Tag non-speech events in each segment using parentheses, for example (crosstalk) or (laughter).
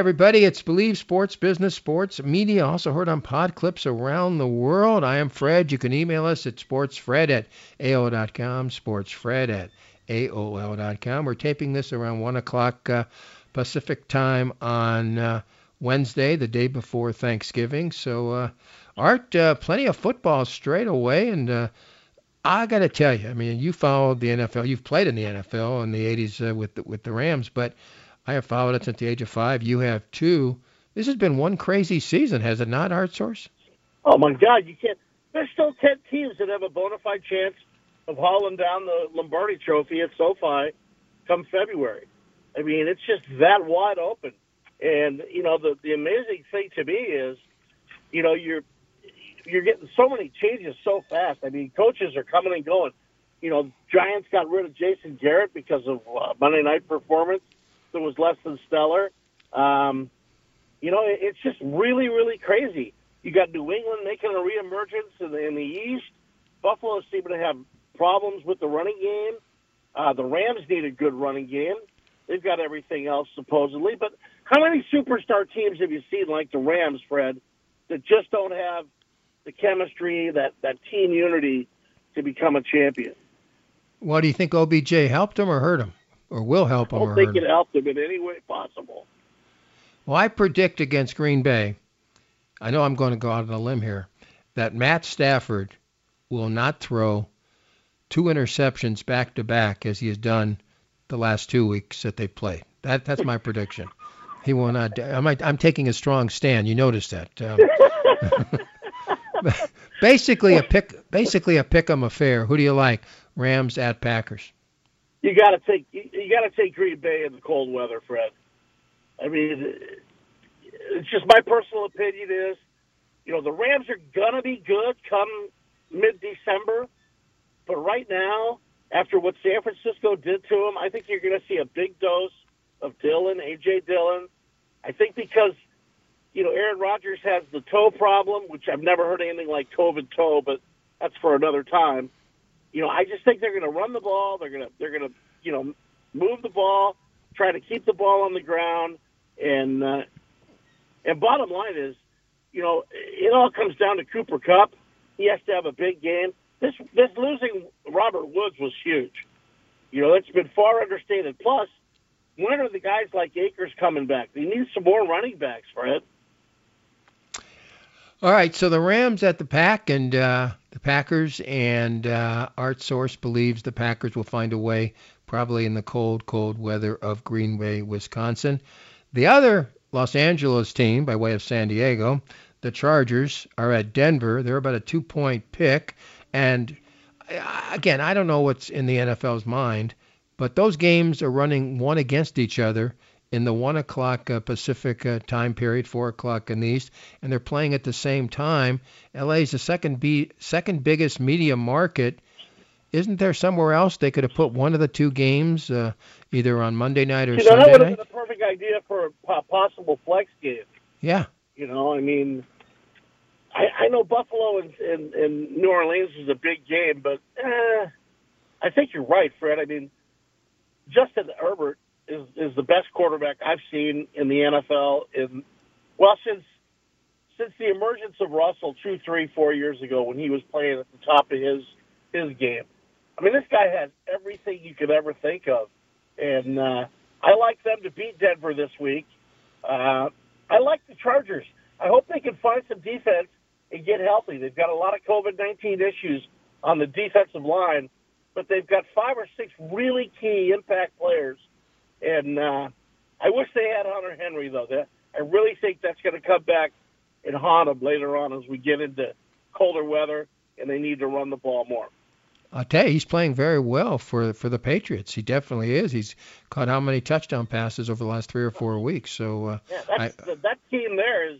everybody. It's Believe Sports, Business Sports, Media, also heard on pod clips around the world. I am Fred. You can email us at sportsfred at AOL.com, sportsfred at AOL.com. We're taping this around 1 o'clock uh, Pacific time on uh, Wednesday, the day before Thanksgiving. So, uh, Art, uh, plenty of football straight away. And uh, I got to tell you, I mean, you followed the NFL. You've played in the NFL in the 80s uh, with, the, with the Rams, but – I have followed it since the age of five. You have too. This has been one crazy season, has it not, Art Source? Oh my God, you can't. There's still ten teams that have a bona fide chance of hauling down the Lombardi Trophy at SoFi come February. I mean, it's just that wide open. And you know, the the amazing thing to me is, you know, you're you're getting so many changes so fast. I mean, coaches are coming and going. You know, Giants got rid of Jason Garrett because of uh, Monday night performance that was less than stellar. Um, you know, it's just really, really crazy. You got New England making a reemergence in the, in the East. Buffalo seeming to have problems with the running game. Uh, the Rams need a good running game. They've got everything else supposedly, but how many superstar teams have you seen like the Rams, Fred, that just don't have the chemistry, that that team unity to become a champion? What do you think OBJ helped him or hurt him? Or will help them. I don't think it helped them in any way possible. Well, I predict against Green Bay. I know I'm going to go out on a limb here that Matt Stafford will not throw two interceptions back to back as he has done the last two weeks that they played. That that's my prediction. He will not. I'm, I'm taking a strong stand. You noticed that. Um, (laughs) (laughs) basically a pick. Basically a pick'em affair. Who do you like? Rams at Packers you got to take you got to take Green Bay in the cold weather, Fred. I mean, it's just my personal opinion is, you know, the Rams are gonna be good come mid December, but right now, after what San Francisco did to them, I think you're to see a big dose of Dillon, AJ Dillon. I think because you know Aaron Rodgers has the toe problem, which I've never heard anything like COVID toe, but that's for another time you know, I just think they're going to run the ball. They're going to they're going to you know move the ball, try to keep the ball on the ground, and uh, and bottom line is, you know, it all comes down to Cooper Kupp. He has to have a big game. This this losing Robert Woods was huge. You know, it's been far understated. Plus, when are the guys like Akers coming back? They need some more running backs, Fred. All right, so the Rams at the pack and uh, the Packers and uh, Art Source believes the Packers will find a way, probably in the cold, cold weather of Green Bay, Wisconsin. The other Los Angeles team, by way of San Diego, the Chargers, are at Denver. They're about a two-point pick, and uh, again, I don't know what's in the NFL's mind, but those games are running one against each other in the one o'clock uh, Pacific uh, time period, four o'clock in the East, and they're playing at the same time. LA is the second be- second biggest media market. Isn't there somewhere else they could have put one of the two games, uh, either on Monday night or you know, Sunday that would have been a perfect idea for a possible flex game. Yeah. You know, I mean, I, I know Buffalo and, and, and New Orleans is a big game, but eh, I think you're right, Fred. I mean, Justin Herbert is is the best quarterback I've seen in the NFL in well since since the emergence of Russell two, three, four years ago when he was playing at the top of his his game. I mean, this guy has everything you could ever think of, and uh, I like them to beat Denver this week. Uh, I like the Chargers. I hope they can find some defense and get healthy. They've got a lot of COVID nineteen issues on the defensive line, but they've got five or six really key impact players and uh, I wish they had Hunter Henry though. That I really think that's going to come back and haunt them later on as we get into colder weather and they need to run the ball more. I'll tell you, he's playing very well for for the Patriots. He definitely is. He's caught how many touchdown passes over the last three or four weeks. So uh, yeah, that's, I, that team there is.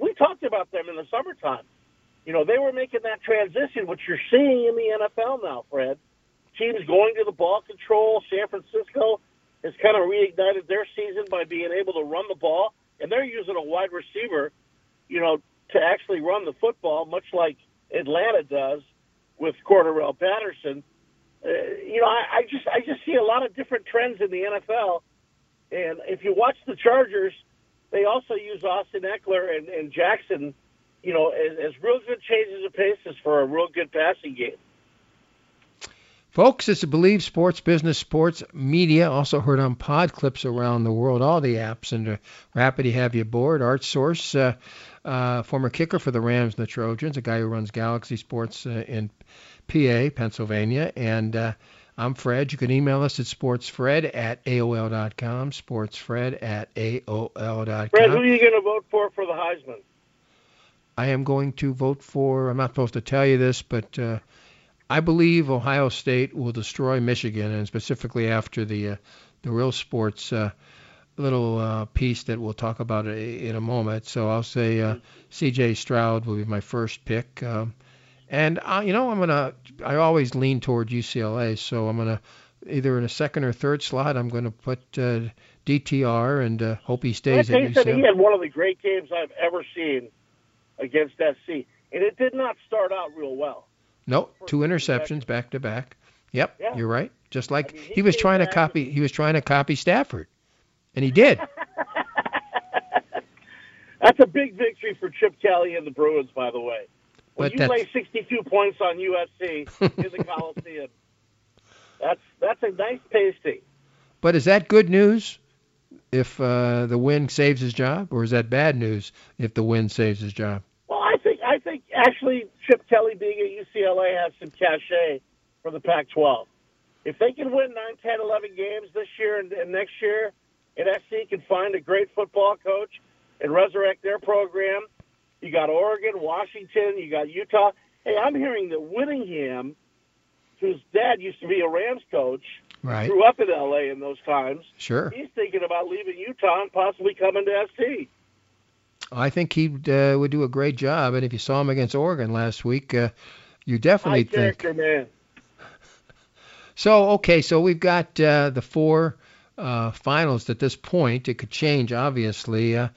We talked about them in the summertime. You know, they were making that transition, which you're seeing in the NFL now, Fred. Teams going to the ball control. San Francisco has kind of reignited their season by being able to run the ball, and they're using a wide receiver, you know, to actually run the football, much like Atlanta does with Cordarrelle Patterson. Uh, you know, I, I just I just see a lot of different trends in the NFL, and if you watch the Chargers, they also use Austin Ekeler and, and Jackson, you know, as, as real good changes of paces for a real good passing game. Folks, it's a Believe Sports Business Sports Media, also heard on pod clips around the world, all the apps, and uh, we're happy to have you aboard. Art Source, uh, uh, former kicker for the Rams and the Trojans, a guy who runs Galaxy Sports uh, in PA, Pennsylvania, and uh, I'm Fred. You can email us at sportsfred at AOL.com, sportsfred at AOL.com. Fred, who are you going to vote for for the Heisman? I am going to vote for, I'm not supposed to tell you this, but uh, I believe Ohio State will destroy Michigan, and specifically after the uh, the real sports uh, little uh, piece that we'll talk about in a moment. So I'll say uh, C.J. Stroud will be my first pick, um, and uh, you know I'm gonna I always lean toward UCLA, so I'm gonna either in a second or third slot I'm gonna put uh, DTR and uh, hope he stays at UCLA. He had one of the great games I've ever seen against SC, and it did not start out real well. Nope, two interceptions back to back. Yep, yeah. you're right. Just like I mean, he, he was trying to copy. He was trying to copy Stafford, and he did. (laughs) That's a big victory for Chip Kelly and the Bruins, by the way. When But you that's- lay 62 points on USC in the (laughs) Coliseum, that's that's a nice pasting. but is that good news if uh, the win saves his job, or is that bad news if the win saves his job? Well, I think I think actually Chip Kelly being at UCLA has some cachet for the Pac-12. If they can win 9, 10, 11 games this year and, and next year, and SC can find a great football coach and resurrect their program, you got Oregon, Washington, you got Utah. Hey, I'm hearing that Whittingham, whose dad used to be a Rams coach, Right. grew up in LA in those times. Sure. He's thinking about leaving Utah and possibly coming to SC. I think he uh, would do a great job, and if you saw him against Oregon last week, uh, you High definitely think. character man. (laughs) So okay, so we've got uh, the four uh, finals at this point. It could change, obviously, uh,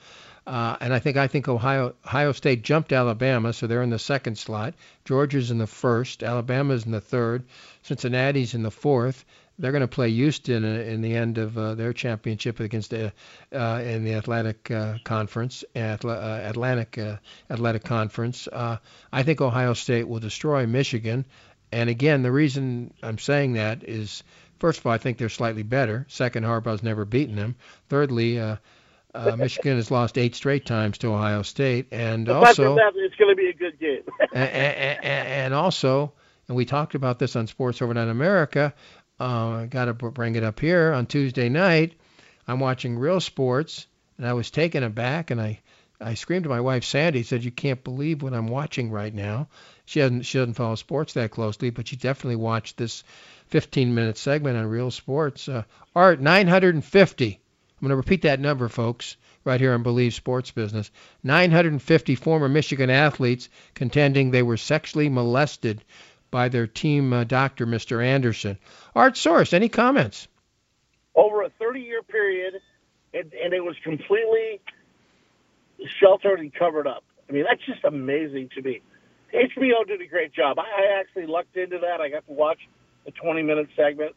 uh, and I think I think Ohio Ohio State jumped Alabama, so they're in the second slot. Georgia's in the first. Alabama's in the third. Cincinnati's in the fourth. They're going to play Houston in, in the end of uh, their championship against the, uh, in the Atlantic uh, Conference, Atla- uh, Atlantic uh, Athletic Conference. Uh, I think Ohio State will destroy Michigan. And again, the reason I'm saying that is, first of all, I think they're slightly better. Second, Harbaugh's never beaten them. Thirdly, uh, uh, (laughs) Michigan has lost eight straight times to Ohio State, and Aside also, that, it's going to be a good game. and, and also, and we talked about this on Sports Overnight America. Uh, Got to bring it up here on Tuesday night. I'm watching Real Sports, and I was taken aback, and I, I screamed to my wife Sandy. Said, "You can't believe what I'm watching right now." She doesn't she doesn't follow sports that closely, but she definitely watched this 15 minute segment on Real Sports. Uh, Art 950. I'm going to repeat that number, folks, right here on Believe Sports Business. 950 former Michigan athletes contending they were sexually molested by their team uh, doctor, Mr. Anderson. Art Source, any comments? Over a 30-year period, and, and it was completely sheltered and covered up. I mean, that's just amazing to me. HBO did a great job. I, I actually lucked into that. I got to watch the 20-minute segment,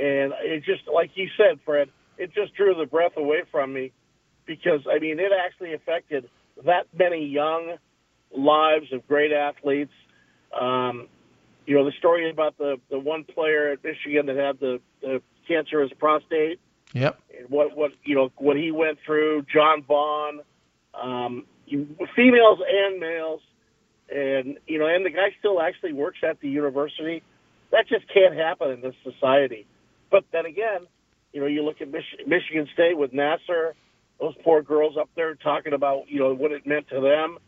and it just, like you said, Fred, it just drew the breath away from me because, I mean, it actually affected that many young lives of great athletes. Um, you know, the story about the, the one player at Michigan that had the, the cancerous prostate Yep. and what, what, you know, what he went through, Jon Vaughn, um, you, females and males. And, you know, and the guy still actually works at the university. That just can't happen in this society. But then again, you know, you look at Mich- Michigan State with Nassar, those poor girls up there talking about, you know, what it meant to them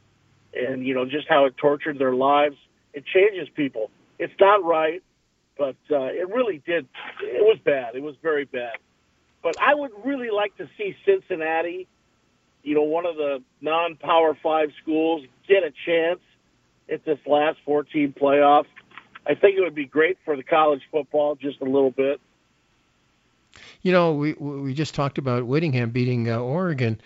and, you know, just how it tortured their lives. It changes people. It's not right, but uh, it really did. It was bad. It was very bad. But I would really like to see Cincinnati, you know, one of the non-power five schools, get a chance at this last 14 playoff. I think it would be great for the college football just a little bit. You know, we we just talked about Whittingham beating uh, Oregon.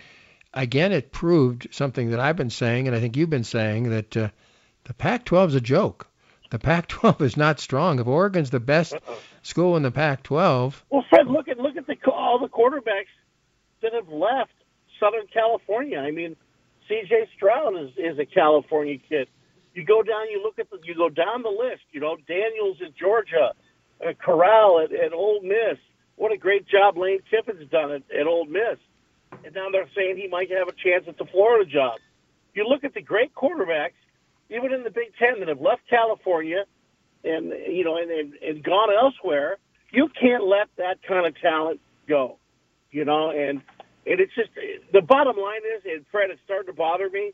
Again, it proved something that I've been saying, and I think you've been saying that uh, the Pac-12 is a joke. The Pac-12 is not strong. If Oregon's the best Uh-oh. school in the Pac-12, Well, Fred, look at look at the all the quarterbacks that have left Southern California. I mean, C.J. Stroud is is a California kid. You go down, you look at the, you go down the list. You know, Daniels in Georgia, uh, Corral at, at Ole Miss. What a great job Lane Kiffin's done at, at Ole Miss. And now they're saying he might have a chance at the Florida job. You look at the great quarterbacks, even in the Big Ten, that have left California and you know and, and, and gone elsewhere. You can't let that kind of talent go. You know, and and it's just the bottom line is, and Fred, it's starting to bother me.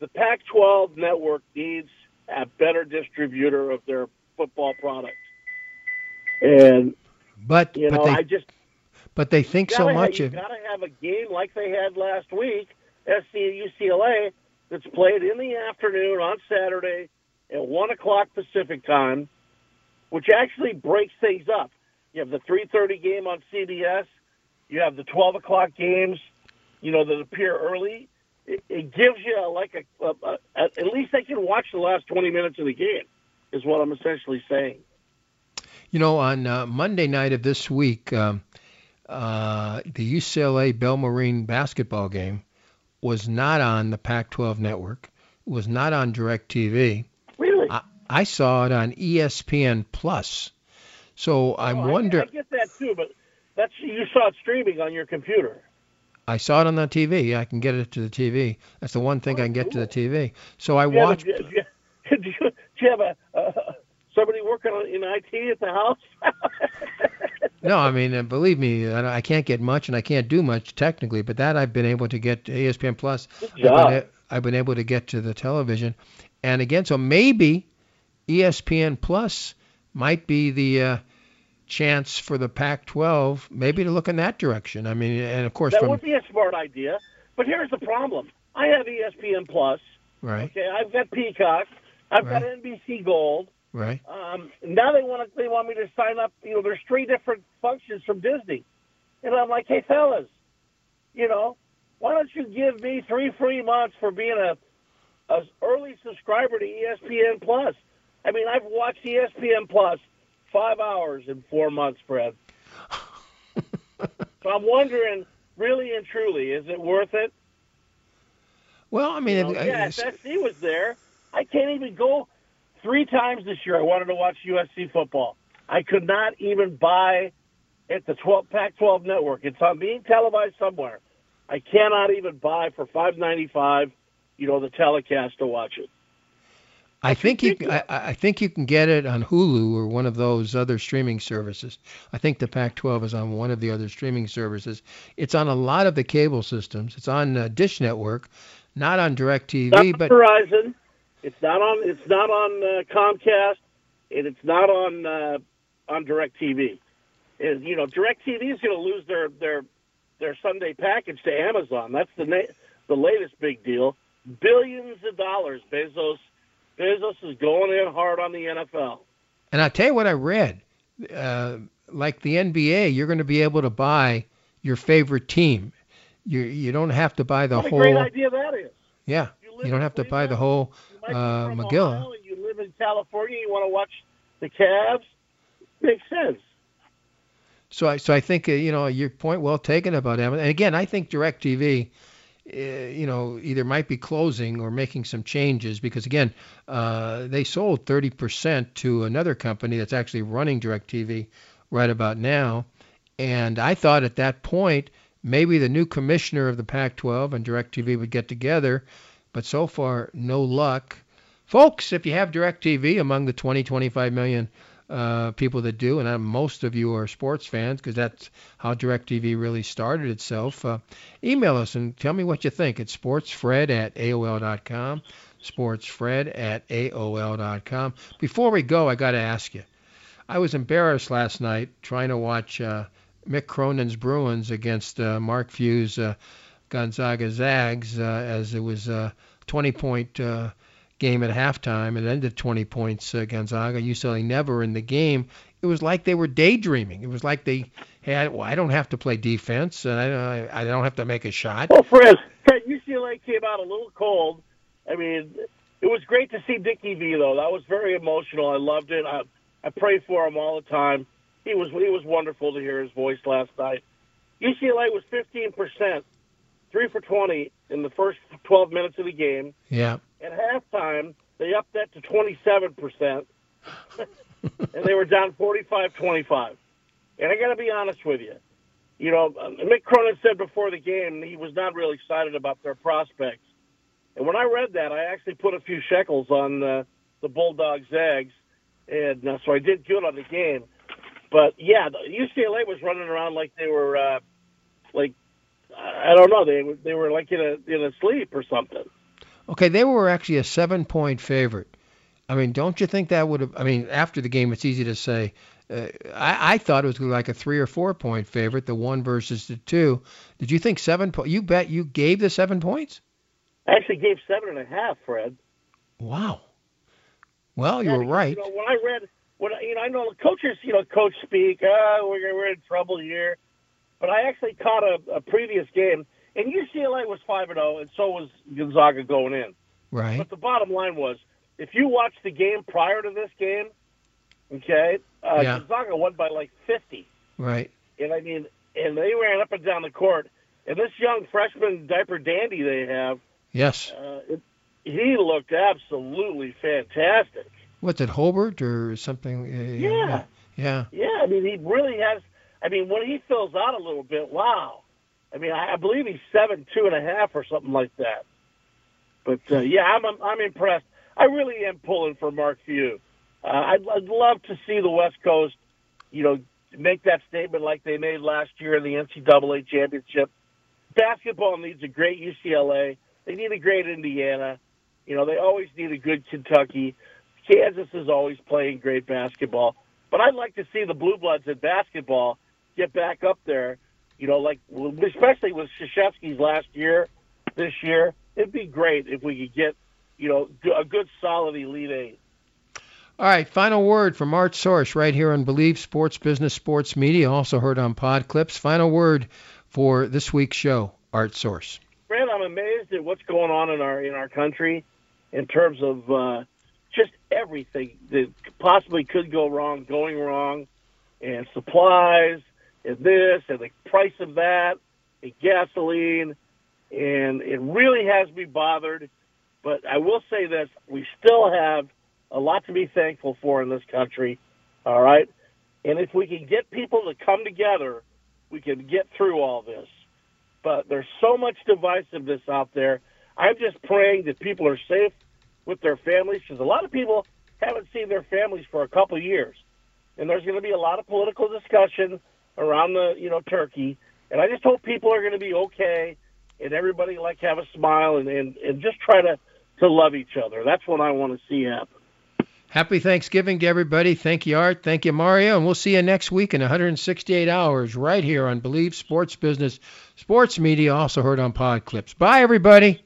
The Pac-12 network needs a better distributor of their football product. And but you but know, they I just but they think so gotta much Have, of you got to have a game like they had last week, SC UCLA, that's played in the afternoon on Saturday at one o'clock Pacific time, which actually breaks things up. You have the three thirty game on CBS. You have the twelve o'clock games, you know, that appear early. It, it gives you a, like a, a, a at least they can watch the last twenty minutes of the game. Is what I'm essentially saying. You know, on uh, Monday night of this week, um, uh, the UCLA Bellarmine basketball game was not on the Pac-12 network. Was not on DirecTV. Really? I, I saw it on ESPN Plus. So I'm Oh, I- wondering. I, get that too, but that's you saw it streaming on your computer. I saw it on the TV. I can get it to the TV. That's the one thing I can get to the TV. So I Do you have a- watched. Do you, (laughs) do you, do you have a uh, somebody working on, in IT at the house? (laughs) No, I mean, uh, believe me, I I can't get much and I can't do much technically, but that I've been able to get to ESPN Plus. Good I've been, job. I've been able to get to the television, and again, so maybe ESPN Plus might be the uh, chance for the Pac-12, maybe to look in that direction. I mean, and of course That from would be a smart idea. But here's the problem: I have ESPN Plus. right, Okay, I've got Peacock. I've got NBC Gold. Right. Um, now they want to, they want me to sign up. You know, there's three different functions from Disney, and I'm like, hey fellas, you know, why don't you give me three free months for being a, a early subscriber to ESPN Plus? I mean, I've watched ESPN Plus five hours in four months, Fred. (laughs) So I'm wondering, really and truly, is it worth it? Well, I mean, You know, it- yeah, if SC was there, I can't even go three times this year. I wanted to watch USC football. I could not even buy at the 12 Pac-12 network. It's on being televised somewhere. I cannot even buy for 5.95. You know the telecast to watch it. I think you. I, I think you can get it on Hulu or one of those other streaming services. I think the Pac-12 is on one of the other streaming services. It's on a lot of the cable systems. It's on uh, Dish Network, not on Not DirecTV, on but Verizon. It's not on. It's not on uh, Comcast, and it's not on uh, on Directv. And you know, Directv is going to lose their their their Sunday package to Amazon. That's the na- the latest big deal. Billions of dollars. Bezos Bezos is going in hard on the NFL. and I tell you what I read, uh, like the NBA, you're going to be able to buy your favorite team. You you don't have to buy the what a whole. great idea that is. Yeah, live you don't have to buy the whole Uh. Ohio you live in California. You want to watch the Cavs? Makes sense. So I so I think uh, you know your point well taken about Amazon. And again, I think DirecTV, uh, you know, either might be closing or making some changes because again, uh, they sold 30% to another company that's actually running DirecTV right about now. And I thought at that point maybe the new commissioner of the Pac-12 and DirecTV would get together, but so far no luck. Folks, if you have DirecTV among the 20, 25 million uh, people that do, and uh, most of you are sports fans because that's how DirecTV really started itself. Uh, email us and tell me what you think. It's sportsfred at AOL.com. Sportsfred at AOL.com. Before we go, I got to ask you. I was embarrassed last night trying to watch uh, Mick Cronin's Bruins against uh, Mark Few's uh, Gonzaga Zags uh, as it was a 20 point uh, game at halftime. It ended 20 points uh, Gonzaga. UCLA never in the game. It was like they were daydreaming. It was like they had, well, I don't have to play defense and I don't, I don't have to make a shot. Well, Fred, UCLA came out a little cold. I mean, it was great to see Dickie V though. That was very emotional. I loved it. I I pray for him all the time. He was he was wonderful to hear his voice last night. UCLA was 15% three for 20 in the first 12 minutes of the game. Yeah. At halftime, they upped that to 27%, (laughs) and they were down 45-25. And I got to be honest with you. You know, uh, Mick Cronin said before the game he was not really excited about their prospects. And when I read that, I actually put a few shekels on uh, the Bulldogs' eggs, and uh, so I did good on the game. But yeah, the UCLA was running around like they were, uh, like I don't know, they they were like in a in a sleep or something. Okay, they were actually a seven point favorite. I mean, don't you think that would have? I mean, after the game, it's easy to say. Uh, I, I thought it was like a three or four point favorite, the one versus the two. Did you think seven? Po- you bet you gave the seven points. I actually gave seven and a half, Fred. Wow. Well, you were right. You know, when I read, when I, you know, I know coaches, you know, coach speak, oh, we're we're in trouble here, but I actually caught a, a previous game, and UCLA was five and zero, oh, and so was Gonzaga going in. Right. But the bottom line was, if you watch the game prior to this game, okay, uh, yeah. Gonzaga won by like fifty. Right. And I mean, and they ran up and down the court, and this young freshman diaper dandy they have. Yes. Uh, it, he looked absolutely fantastic. What's it, Hobart or something? Uh, yeah. Yeah. Yeah. I mean, he really has. I mean, when he fills out a little bit, wow. I mean, I, I believe he's seven two and a half or something like that. But uh, yeah, I'm I'm impressed. I really am pulling for Mark Few. Uh, I'd, I'd love to see the West Coast, you know, make that statement like they made last year in the NCAA championship. Basketball needs a great UCLA. They need a great Indiana. You know, they always need a good Kentucky. Kansas is always playing great basketball. But I'd like to see the Blue Bloods in basketball get back up there. You know, like especially with Krzyzewski's last year, this year, it'd be great if we could get, you know, a good solid Elite Eight. All right, final word from Art Source right here on Believe Sports Business Sports Media, also heard on Pod Clips. Final word for this week's show, Art Source. Fred, I'm amazed at what's going on in our in our country in terms of uh, just everything that possibly could go wrong, going wrong, and supplies, and this, and the price of that, and gasoline, and it really has me bothered. But I will say this: we still have a lot to be thankful for in this country. All right, and if we can get people to come together, we can get through all this. But there's so much divisiveness out there. I'm just praying that people are safe with their families because a lot of people haven't seen their families for a couple of years, and there's going to be a lot of political discussion around the you know turkey. And I just hope people are going to be okay, and everybody like have a smile and and, and just try to to love each other. That's what I want to see happen. Happy Thanksgiving to everybody. Thank you, Art. Thank you, Mario. And we'll see you next week in 168 hours right here on Believe Sports Business Sports Media, also heard on Pod Clips. Bye, everybody.